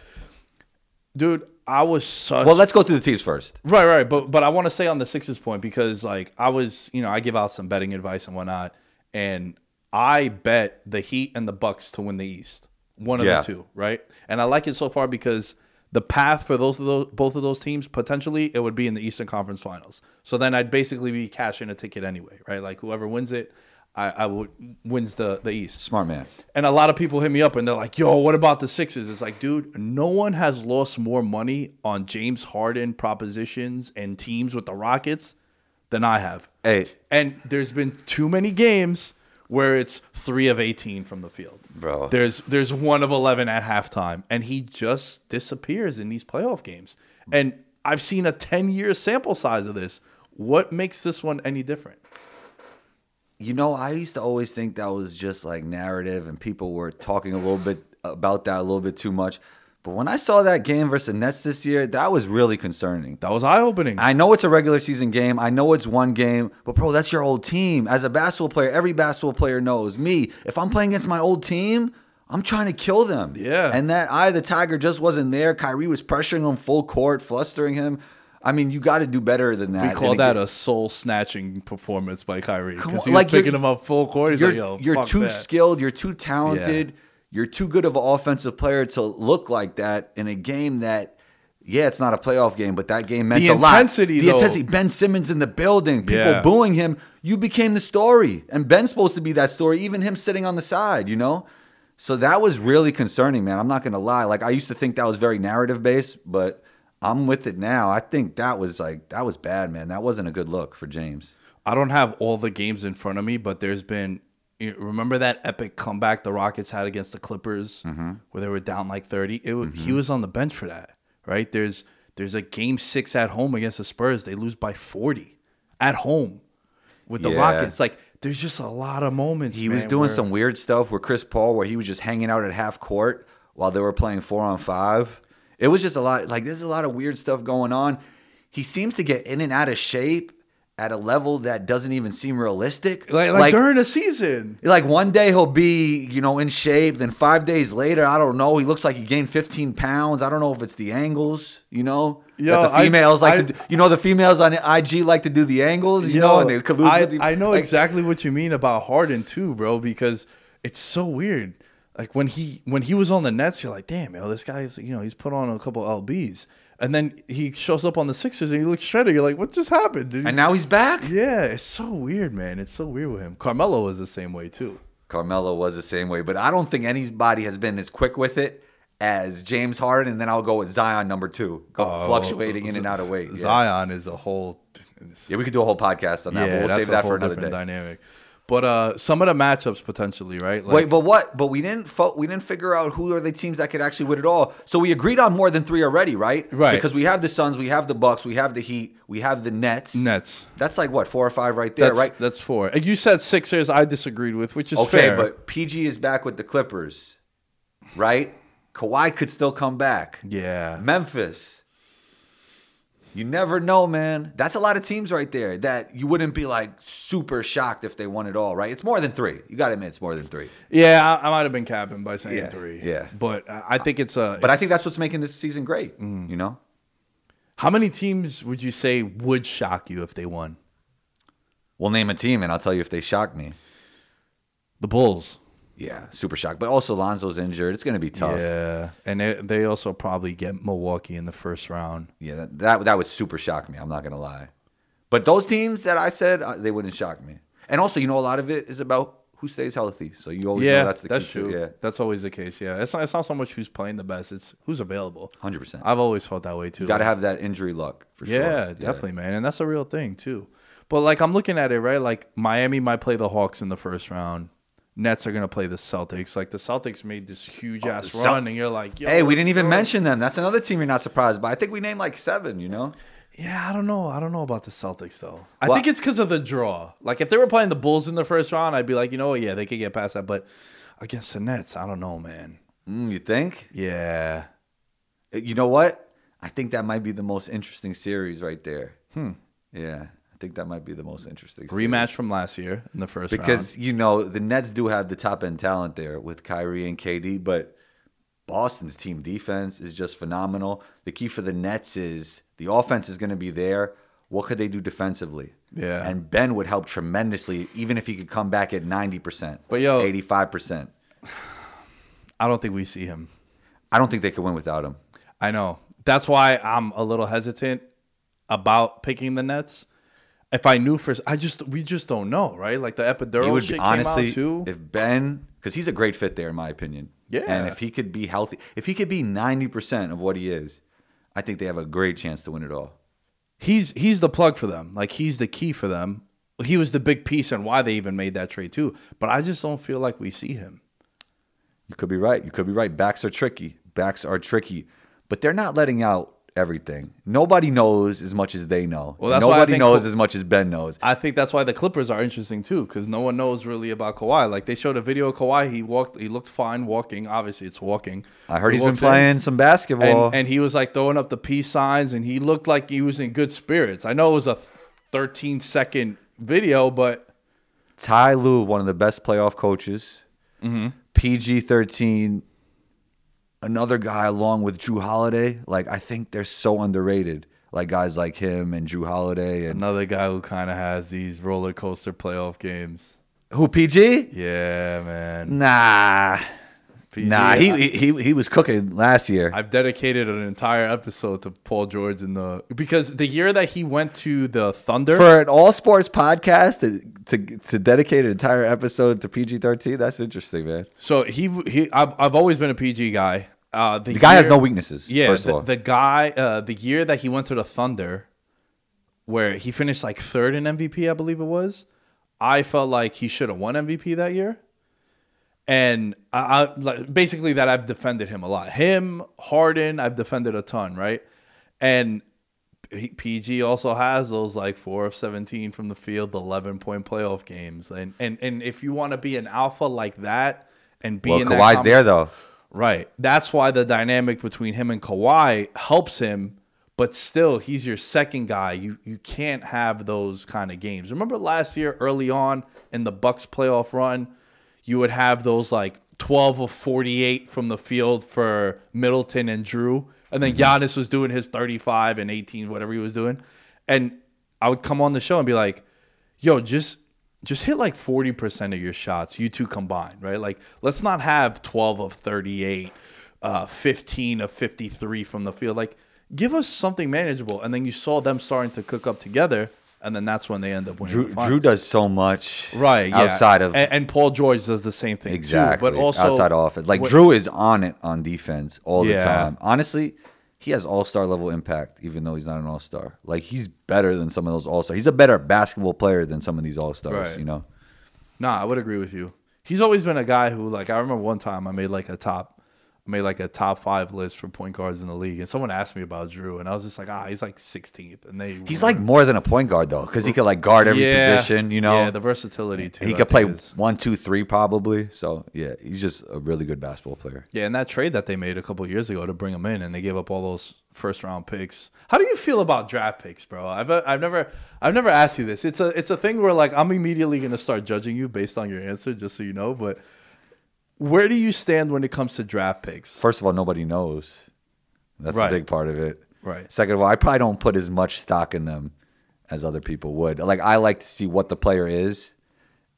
dude, I was such. well, let's go through the teams first. Right, right, but but I want to say on the Sixers point because like I was, you know, I give out some betting advice and whatnot, and I bet the Heat and the Bucks to win the East, one of Yeah. the two, right? And I like it so far because the path for those of those both of those teams potentially it would be in the Eastern Conference Finals. So then I'd basically be cashing a ticket anyway, right? Like whoever wins it, I, I would wins the the East. Smart man. And a lot of people hit me up and they're like, yo, what about the Sixers? It's like, dude, no one has lost more money on James Harden propositions and teams with the Rockets than I have. Hey, And there's been too many games where it's three of 18 from the field. Bro. There's there's one of 11 at halftime. And he just disappears in these playoff games. And I've seen a 10 year sample size of this. What makes this one any different? You know, I used to always think that was just like narrative and people were talking a little bit about that a little bit too much. But when I saw that game versus the Nets this year, that was really concerning. That was eye opening. I know it's a regular season game. I know it's one game, but bro, that's your old team. As a basketball player, every basketball player knows me. If I'm playing against my old team, I'm trying to kill them. Yeah. And that eye of the tiger just wasn't there. Kyrie was pressuring him full court, flustering him. I mean, you got to do better than that. We call that a soul snatching performance by Kyrie because on, he was like, picking him up full court. He's you're, like, "Yo, you're too that." skilled, you're too talented, you're too good of an offensive player to look like that in a game that, yeah, it's not a playoff game, but that game meant The a lot. intensity, the intensity. Ben Simmons in the building, people Yeah. booing him. You became the story, and Ben's supposed to be that story. Even him sitting on the side, you know. So that was really concerning, man. I'm not gonna lie. Like I used to think that was very narrative based, but I'm with it now. I think that was like that was bad, man. That wasn't a good look for James. I don't have all the games in front of me, but there's been. Remember that epic comeback the Rockets had against the Clippers, Mm-hmm. where they were down like thirty. It, wa- He was on the bench for that, right? There's there's a game six at home against the Spurs. They lose by forty at home with the Yeah. Rockets. Like there's just a lot of moments. He was doing where- some weird stuff with Chris Paul where he was just hanging out at half court while they were playing four on five. It was just a lot like there's a lot of weird stuff going on. He seems to get in and out of shape at a level that doesn't even seem realistic. like, like during a season. like one day he'll be, you know, in shape. Then five days later, I don't know. He looks like he gained 15 pounds. I don't know if it's the angles, you know. Yo, that the I- females like I- to you know, the females on IG like to do the angles, you know, and they collude I, the, I know like, exactly what you mean about Harden too, bro, because it's so weird. Like when he when he was on the Nets, you're like, damn, yo, this guy's you know he's put on a couple lbs, and then he shows up on the Sixers and he looks shredded. You're like, what just happened? Did he- And now he's back. yeah, it's so weird, man. It's so weird with him. Carmelo was the same way too. Carmelo was the same way, but I don't think anybody has been as quick with it as James Harden. And then I'll go with Zion number two, go oh, fluctuating in and out of weight. Yeah. Zion is a whole. Yeah, we could do a whole podcast on that, but we'll save that for another day. dynamic. But uh, some of the matchups potentially, right? Like, Wait, but what? But we didn't fo- we didn't figure out who are the teams that could actually win it all. So we agreed on more than three already, right? Right. Because we have the Suns, we have the Bucks, we have the Heat, we have the Nets. Nets. That's like what four or five right there, That's, right? That's four. And you said Sixers. I disagreed with, which is Okay, fair. but PG is back with the Clippers, right? Kawhi could still come back. yeah, Memphis. You never know, man. That's a lot of teams right there that you wouldn't be like super shocked if they won it all, right? It's more than three. You got to admit, it's more than three. yeah, I, I might have been capping by saying Yeah, three. yeah. but I I think it's a. But I think that's what's making this season great. Mm. You know, how many teams would you say would shock you if they won? we'll name a team and I'll tell you if they shock me. The Bulls. Yeah, super shocked. But also Lonzo's injured. It's going to be tough. Yeah, Yeah, and they, they also probably get Milwaukee in the first round. that, that that would super shock me. I'm not going to lie. But those teams that I said uh, they wouldn't shock me. And also, you know, a lot of it is about who stays healthy. So you always Yeah, know that's the that's true. Yeah, That's always the case. Yeah, it's not, it's not so much who's playing the best; it's who's available. 100%. I've always felt that way too. got to have that injury luck for sure. yeah, definitely, man, and that's a real thing too. But like I'm looking at it, right? Like Miami might play the Hawks in the first round. Nets are gonna play the Celtics. Like the Celtics made this huge ass Oh, Cel- run, and you're like, Yo, Hey, we didn't even go. mention them. That's another team you're not surprised by. I think we named like seven. You know, Yeah, I don't know. I don't know about the Celtics though. I Well- think it's because of the draw. Like if they were playing the Bulls in the first round, I'd be like, you know what? Yeah, they could get past that. But against the Nets, I don't know, man. mm, you think? Yeah, You know what? I think that might be the most interesting series right there. Hmm. Yeah, think that might be the most interesting series. rematch from last year in the first because round. you know the Nets do have the top end talent there with Kyrie and KD, but Boston's team defense is just phenomenal. The key for the Nets is the offense is going to be there. What could they do defensively? Yeah. and Ben would help tremendously, even if he could come back at ninety percent, But yo- eighty five percent. I don't think we see him. I don't think they could win without him. I know. That's why I'm a little hesitant about picking the Nets. If I knew first, I just we just don't know, right? Like the epidural would shit honestly, came out too. if Ben, because he's a great fit there, in my opinion. Yeah. And if he could be healthy, if he could be 90% of what he is, I think they have a great chance to win it all. he's he's the plug for them. Like he's the key for them. He was the big piece and why they even made that trade too. But I just don't feel like we see him. You could be right. You could be right. Backs are tricky. Backs are tricky. But they're not letting out everything. Nobody knows as much as they know. Well, that's why Nobody think knows Ka- as much as Ben knows. I think that's why the Clippers are interesting too, because no one knows really about Kawhi. Like they showed a video of Kawhi, he walked, he looked fine walking. Obviously, it's walking. I heard He he's been in, playing some basketball. and, and he was like throwing up the peace signs, and he looked like he was in good spirits. I know it was a 13 second video, but Ty Lue, one of the best playoff coaches. Mm-hmm. PG 13, another guy along with Jrue Holiday. Like, I think they're so underrated. Like, guys like him and Jrue Holiday. And another guy who kind of has these roller coaster playoff games. who, PG? Yeah, man. Nah. PG, Nah, I- he, he he was cooking last year. I've dedicated an entire episode to Paul George in the because the year that he went to the Thunder For an all sports podcast to, to to dedicate an entire episode to PG thirteen, that's interesting, man. So he he I've, I've always been a PG guy. Uh, The guy has no weaknesses. Yeah, first the, of all, the guy uh, the year that he went to the Thunder, where he finished like third in MVP, I believe it was. I felt like he should have won MVP that year, and I, I like basically that I've defended him a lot. Him, Harden, I've defended a ton, right? And PG also has those like four of seventeen from the field, eleven point playoff games, and and and if you want to be an alpha like that and be well, in that Kawhi's conver- there though. Right. That's why the dynamic between him and Kawhi helps him, but still he's your second guy. You you can't have those kind of games. Remember last year early on in the Bucks playoff run, you would have those like 12 of 48 from the field for Middleton and Jrue, and then Giannis was doing his 35 and 18 whatever he was doing. And I would come on the show and be like, "Yo, just just hit like 40% of your shots, you two combined, right? Like, let's not have 12 of 38, uh, 15 of 53 from the field. Like, give us something manageable. And then you saw them starting to cook up together, and then that's when they end up winning. Jrue, Jrue does so much, right yeah. Outside of and, and Paul George does the same thing exactly, too. But also outside of offense, like what- Jrue is on it on defense all the time. Honestly, he has all star level impact, even though he's not an all star. Like he's better than some of those all stars. He's a better basketball player than some of these all stars. Right. You know, Nah, I would agree with you. He's always been a guy who, like, I remember one time I made like a top, made like a top five list for point guards in the league, and someone asked me about Jrue, and I was just like, ah, he's like 16th, and they He's like more than a point guard though, because he could like guard every Yeah. position. You know, yeah, the versatility too. he I could play is- one, two, three probably. So yeah, he's just a really good basketball player. Yeah, and that trade that they made a couple years ago to bring him in, and they gave up all those first round picks. How do you feel about draft picks, bro? I've I've never I've never asked you this. It's a it's a thing where like I'm immediately gonna start judging you based on your answer, just so you know. But where do you stand when it comes to draft picks? First of all, nobody knows. That's Right. a big part of it. Right. Second of all, I probably don't put as much stock in them as other people would. Like I like to see what the player is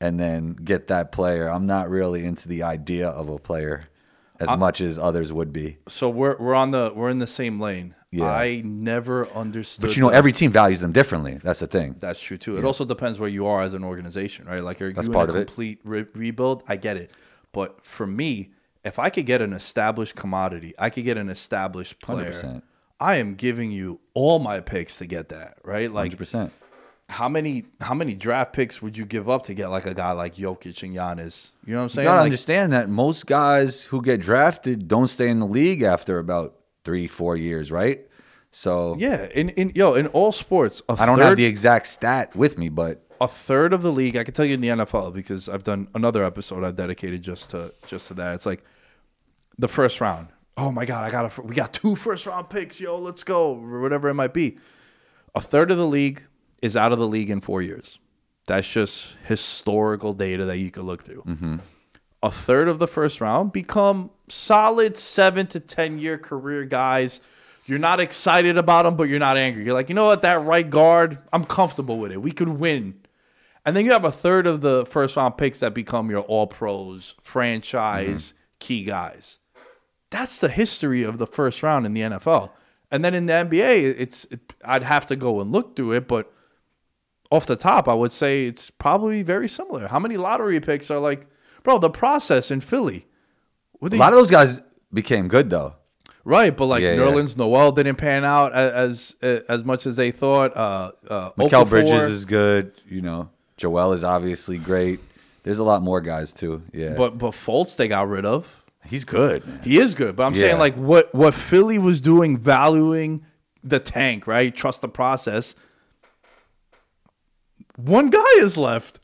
and then get that player. I'm not really into the idea of a player as much as others would be. So we're we're on the we're in the same lane. Yeah. I never understood. But you know, the- every team values them differently. That's the thing. That's true too. It also depends where you are as an organization, right? Like, are That's you part in a complete re- rebuild? I get it, but for me, if I could get an established commodity, I could get an established player. 100%. I am giving you all my picks to get that, right? Like, Hundred percent. how many how many draft picks would you give up to get like a guy like Jokic and Giannis? You know what I'm saying? You gotta Like, understand that most guys who get drafted don't stay in the league after about three, four years, right? So yeah, in, in yo in all sports, I I don't have the exact stat with me, but a third of the league. I can tell you in the NFL because I've done another episode I've dedicated just to just to that. It's like the first round. Oh my god, I got a we got two first round picks, yo, let's go, or whatever it might be. A third of the league is out of the league in four years. That's just historical data that you could look through. Mm-hmm. A third of the first round become solid seven to ten year career guys. You're not excited about them, but you're not angry. You're like, you know what, that right guard, I'm comfortable with it. We could win. And then you have a third of the first round picks that become your all pros, franchise key guys. That's the history of the first round in the NFL. And then in the NBA, it's it, I'd have to go and look through it, but off the top, I would say it's probably very similar. How many lottery picks are like, bro? The process in Philly, a lot of those guys became good though. right? But like Yeah, yeah. Noel didn't pan out as as, as much as they thought. Uh, uh, Mikal Okafor- Bridges is good. You know, Joel is obviously great. There's a lot more guys too. Yeah, but but Fultz they got rid of. he's good. man. He is good, but I'm saying like what what Philly was doing, valuing the tank, right? Trust the process. One guy is left.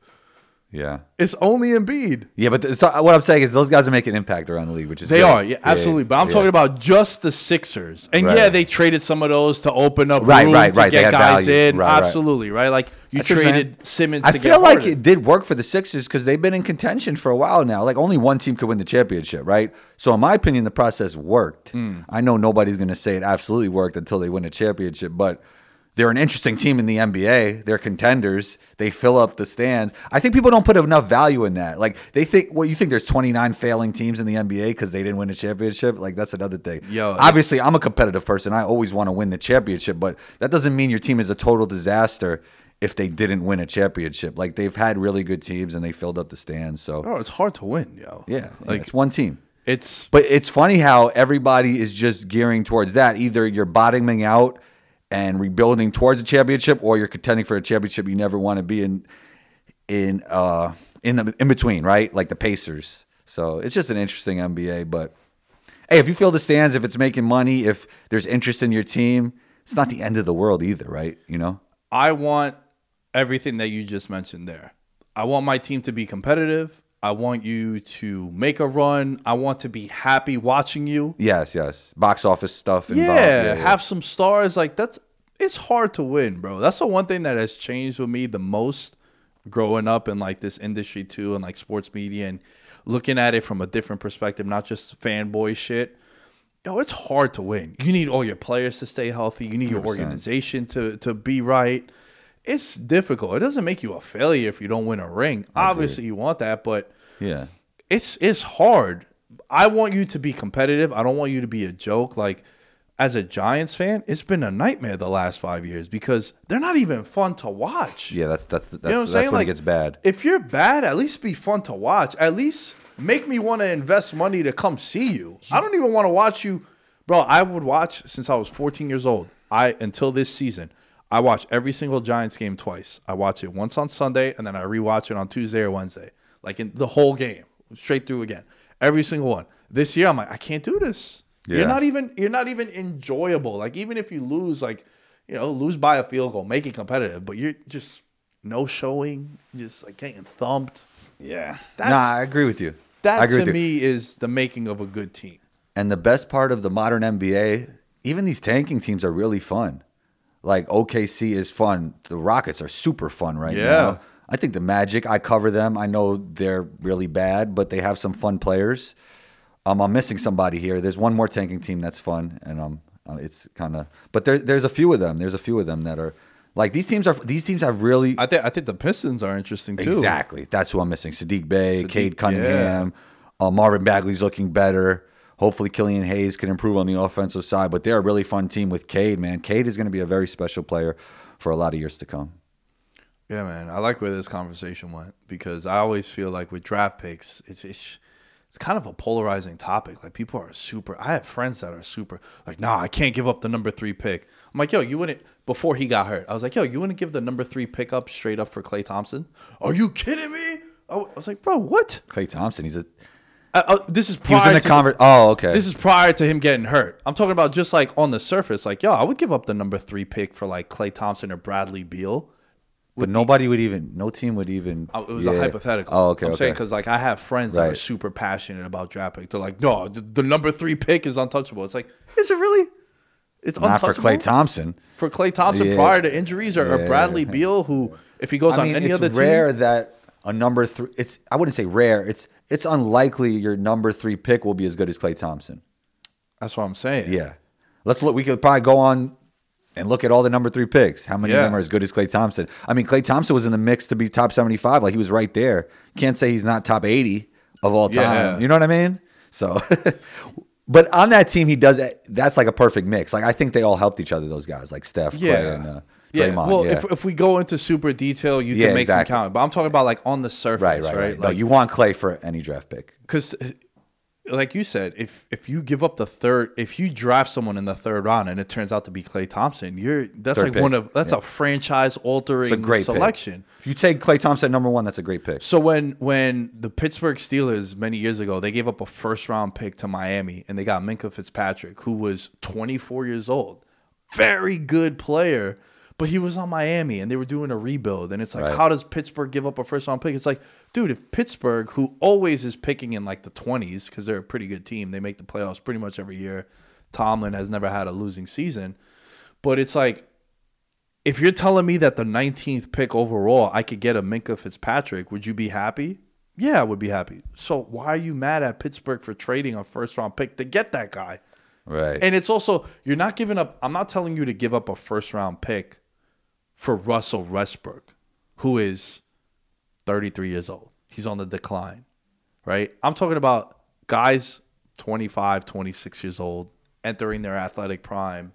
Yeah, It's only Embiid. yeah. But it's, what I'm saying is those guys are making impact around the league, which is They good. are, yeah, absolutely. But I'm yeah. talking about just the Sixers. And Right. yeah, they traded some of those to open up Right, room right, to get guys value. in. Absolutely, right? Like you That's traded. Simmons I feel like it did work for the Sixers because they've been in contention for a while now. Like only one team could win the championship, right? So in my opinion, the process worked. Hmm. I know nobody's going to say it absolutely worked until they win a championship, but they're an interesting team in the NBA. They're contenders. They fill up the stands. I think people don't put enough value in that. Like they think, well, you think there's 29 failing teams in the NBA because they didn't win a championship? Like that's another thing. Yo, obviously, I'm a competitive person. I always want to win the championship, but that doesn't mean your team is a total disaster if they didn't win a championship. Like they've had really good teams and they filled up the stands. So Bro, it's hard to win, yo. yeah, like like it's one team. it's But it's funny how everybody is just gearing towards that. Either you're bottoming out and rebuilding towards a championship, or you're contending for a championship you never want to be in in uh in the in between, right? Like the Pacers. So it's just an interesting NBA. But hey, if you fill the stands, if it's making money, if there's interest in your team, it's not the end of the world either, right? You know? I want everything that you just mentioned there. I want my team to be competitive. I want you to make a run. I want to be happy watching you. Yes, yes. Box office stuff involved. Yeah, have some stars. Like that's it's hard to win, bro. That's the one thing that has changed with me the most growing up in like this industry too, and like sports media and looking at it from a different perspective, not just fanboy shit. Yo, it's hard to win. You need all your players to stay healthy. You need your 100%. organization to to be right. It's difficult. It doesn't make you a failure if you don't win a ring. Obviously, you want that, but yeah. it's it's hard. I want you to be competitive. I don't want you to be a joke. Like as a Giants fan, it's been a nightmare the last five years because they're not even fun to watch. Yeah, that's that's that's, You know that's saying? when like it gets bad. If you're bad, at least be fun to watch. At least make me want to invest money to come see you. I don't even want to watch you, bro. I would watch since I was 14 years old. I until this season. I watch every single Giants game twice. I watch it once on Sunday and then I rewatch it on Tuesday or Wednesday. like in the whole game, straight through again, every single one. This year, I'm like, I can't do this. Yeah. You're not even you're not even enjoyable. Like even if you lose, like you know, lose by a field goal, make it competitive, but you're just no showing, just like getting thumped. Yeah. That's- nah, I agree with you. That to me is the making of a good team. And the best part of the modern NBA, even these tanking teams are really fun. Like OKC is fun. The Rockets are super fun right Yeah. now. I think the Magic, I cover them. I know they're really bad, but they have some fun players. Um, I'm missing somebody here. There's one more tanking team that's fun, and um, uh, it's kind of. But there, there's a few of them. There's a few of them that are like these teams are. These teams have really I think I think the Pistons are interesting too. Exactly. That's who I'm missing. Saddiq Bey, Saddiq, Cade Cunningham, uh, Marvin Bagley's looking better. Hopefully, Killian Hayes can improve on the offensive side. But they're a really fun team with Cade, man. Cade is going to be a very special player for a lot of years to come. Yeah, man. I like where this conversation went because I always feel like with draft picks, it's it's, it's kind of a polarizing topic. Like people are super. I have friends that are super like, nah, I can't give up the number three pick. I'm like, yo, you wouldn't before he got hurt. I was like, yo, you wouldn't give the number three pick up straight up for Klay Thompson? Are you kidding me? I was like, bro, what? Klay Thompson, he's a Uh, uh, this is he prior was in the to conver- Oh, okay. This is prior to him getting hurt. I'm talking about just like on the surface, like, yo, I would give up the number three pick for like Klay Thompson or Bradley Beal. but nobody would even. No team would even. Oh, It was yeah. a hypothetical. Oh, okay. I'm okay. saying because like I have friends that are super passionate about draft picks. They're like, no, the, the number three pick is untouchable. It's like, is it really? It's not for? Klay Thompson. For Klay Thompson Yeah. prior to injuries, or, or Bradley Beal, who if he goes I on mean, any it's other rare team, that a number three. It's I wouldn't say rare. It's it's unlikely your number three pick will be as good as Klay Thompson. that's what I'm saying. Yeah. Let's look. We could probably go on and look at all the number three picks. How many of them are as good as Klay Thompson? I mean, Klay Thompson was in the mix to be top 75. Like he was right there. Can't say he's not top 80 of all time. Yeah. You know what I mean? So, but on that team, he does. That's like a perfect mix. Like I think they all helped each other. Those guys, like Steph, Klay, Yeah. and uh, Yeah, well, yeah. if, if we go into super detail, you Yeah, can make exactly. some count. But I'm talking about like on the surface, right, right? right, right. no, you want Klay for any draft pick. because uh, like you said if if you give up the third if you draft someone in the third round and it turns out to be klay thompson you're that's Third like pick, one of that's yeah. a franchise altering great pick. selection If you take Klay Thompson number one, that's a great pick. so when when the pittsburgh steelers many years ago they gave up a first round pick to miami and they got minkah fitzpatrick who was 24 years old very good player but he was on Miami and they were doing a rebuild. And it's like, Right. how does Pittsburgh give up a first round pick? It's like, dude, if Pittsburgh, who always is picking in like the 20s, because they're a pretty good team, they make the playoffs pretty much every year. Tomlin has never had a losing season. But it's like, if you're telling me that the 19th pick overall, I could get a Minkah Fitzpatrick, would you be happy? Yeah, I would be happy. So why are you mad at Pittsburgh for trading a first round pick to get that guy? Right. And it's also you're not giving up. I'm not telling you to give up a first round pick for Russell Westbrook, who is 33 years old. He's on the decline, right? I'm talking about guys 25, 26 years old entering their athletic prime,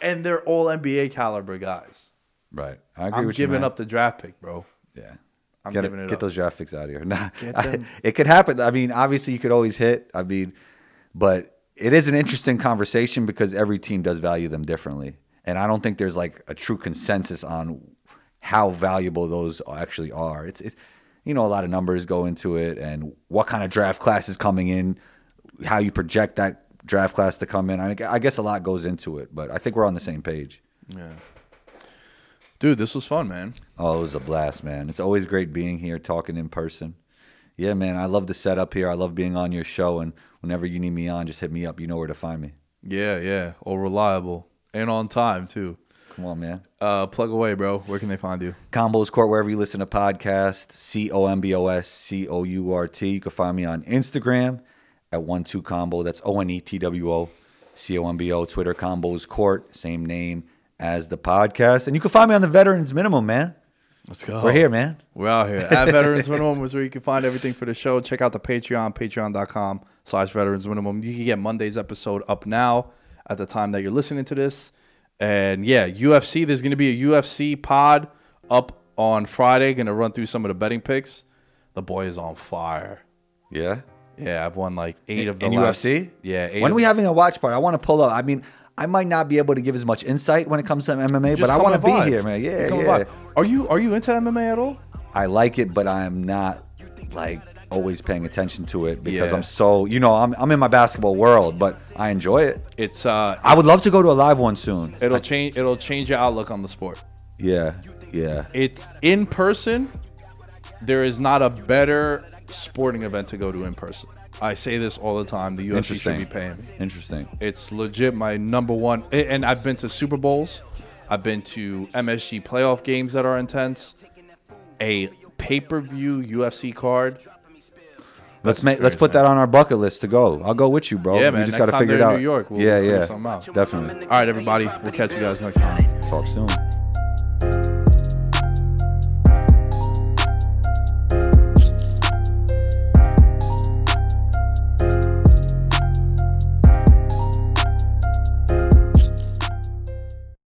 and they're all NBA caliber guys. right. I agree I'm with giving man. up the draft pick, bro. Yeah. I'm get giving it get up. those draft picks out of here. Nah, I- it could happen. I mean, obviously, you could always hit. I mean, but it is an interesting conversation because every team does value them differently, and I don't think there's like a true consensus on how valuable those actually are. It's, it's you know, a lot of numbers go into it, and what kind of draft class is coming in, how you project that draft class to come in. I, I guess a lot goes into it, but I think we're on the same page. Yeah. Dude, this was fun, man. Oh, it was a blast, man. It's always great being here, talking in person. Yeah, man, I love the setup here. I love being on your show, and whenever you need me on, just hit me up. You know where to find me. Yeah, yeah. All reliable and on time too. Come on, man. Uh, plug away, bro. Where can they find you? Combos Court, wherever you listen to podcasts, C O M B O S C O U R T. You can find me on Instagram at one two combo. That's O N E T W O C O M B O. Twitter Combos Court, same name as the podcast. And you can find me on the Veterans Minimum, man. Let's go. We're here, man. We're out here. At Veterans Minimum is where you can find everything for the show. Check out the Patreon, patreon.com slash veterans minimum. You can get Monday's episode up now at the time that you're listening to this. And yeah, UFC, there's going to be a UFC pod up on Friday. Going to run through some of the betting picks. The boy is on fire. Yeah. Yeah, I've won like eight of the in last, UFC? Yeah, When are we having a watch party? I want to pull up. I mean, I might not be able to give as much insight when it comes to MMA, but I want to be vibe. here, man. Yeah, Just come and yeah. Are you are you into MMA at all? I like it, but I am not like always paying attention to it because Yeah. I'm so you know I'm I'm in my basketball world, but I enjoy it. It's uh, I would love to go to a live one soon. it'll change. It'll change your outlook on the sport. Yeah, yeah. It's in person. There is not a better sporting event to go to in person. I say this all the time. The UFC should be paying me. Interesting. It's legit my number one. And I've been to Super Bowls. I've been to MSG playoff games that are intense. A pay per view UFC card. Let's make let's put that on our bucket list to go. I'll go with you, bro. Yeah, man. We just got to figure it out. New York. We'll yeah, yeah. Definitely. All right, everybody. We'll catch you guys next time. Talk soon.